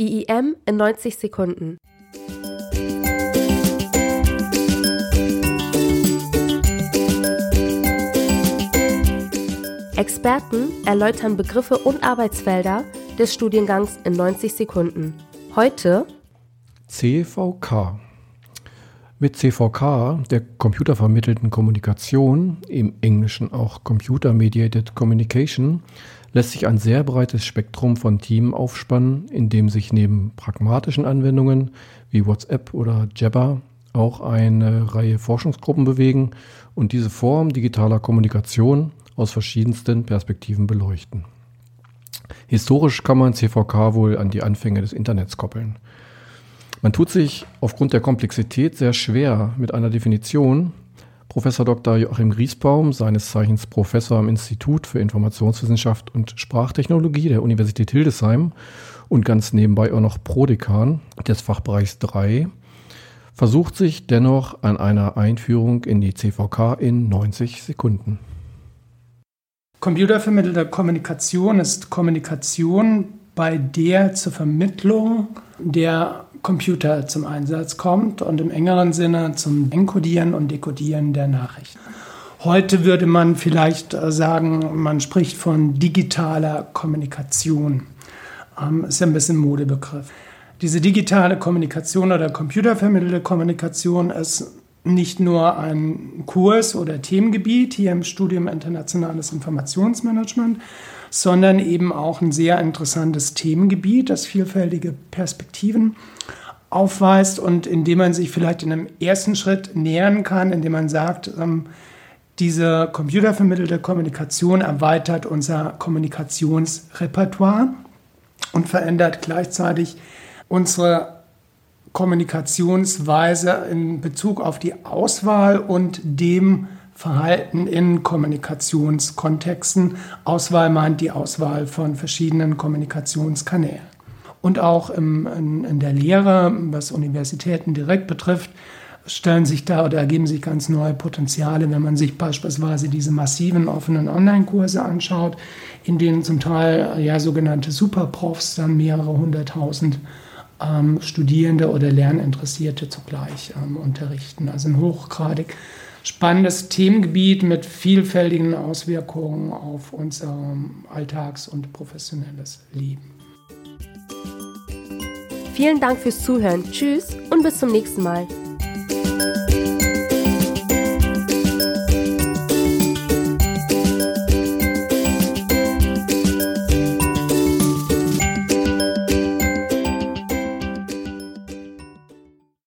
IIM in 90 Sekunden. Experten erläutern Begriffe und Arbeitsfelder des Studiengangs in 90 Sekunden. Heute CVK. Mit CVK, der computervermittelten Kommunikation, im Englischen auch Computer Mediated Communication, lässt sich ein sehr breites Spektrum von Themen aufspannen, in dem sich neben pragmatischen Anwendungen wie WhatsApp oder Jabber auch eine Reihe Forschungsgruppen bewegen und diese Form digitaler Kommunikation aus verschiedensten Perspektiven beleuchten. Historisch kann man CVK wohl an die Anfänge des Internets koppeln. Man tut sich aufgrund der Komplexität sehr schwer mit einer Definition, Professor Dr. Joachim Griesbaum, seines Zeichens Professor am Institut für Informationswissenschaft und Sprachtechnologie der Universität Hildesheim und ganz nebenbei auch noch Prodekan des Fachbereichs 3, versucht sich dennoch an einer Einführung in die CVK in 90 Sekunden. Computervermittelte Kommunikation ist Kommunikation, bei der zur Vermittlung der Computer zum Einsatz kommt und im engeren Sinne zum Enkodieren und Dekodieren der Nachrichten. Heute würde man vielleicht äh, sagen, man spricht von digitaler Kommunikation. Ähm, ist ja ein bisschen Modebegriff. Diese digitale Kommunikation oder computervermittelte Kommunikation ist nicht nur ein Kurs oder Themengebiet hier im Studium Internationales Informationsmanagement, sondern eben auch ein sehr interessantes Themengebiet, das vielfältige Perspektiven aufweist und indem man sich vielleicht in einem ersten Schritt nähern kann, indem man sagt, ähm, diese computervermittelte Kommunikation erweitert unser Kommunikationsrepertoire und verändert gleichzeitig unsere Kommunikationsweise in Bezug auf die Auswahl und dem Verhalten in Kommunikationskontexten. Auswahl meint die Auswahl von verschiedenen Kommunikationskanälen. Und auch im, in, in der Lehre, was Universitäten direkt betrifft, stellen sich da oder ergeben sich ganz neue Potenziale, wenn man sich beispielsweise diese massiven offenen Online-Kurse anschaut, in denen zum Teil ja sogenannte Superprofs dann mehrere hunderttausend ähm, Studierende oder Lerninteressierte zugleich ähm, unterrichten. Also ein hochgradig spannendes Themengebiet mit vielfältigen Auswirkungen auf unser Alltags- und professionelles Leben. Vielen Dank fürs Zuhören. Tschüss und bis zum nächsten Mal.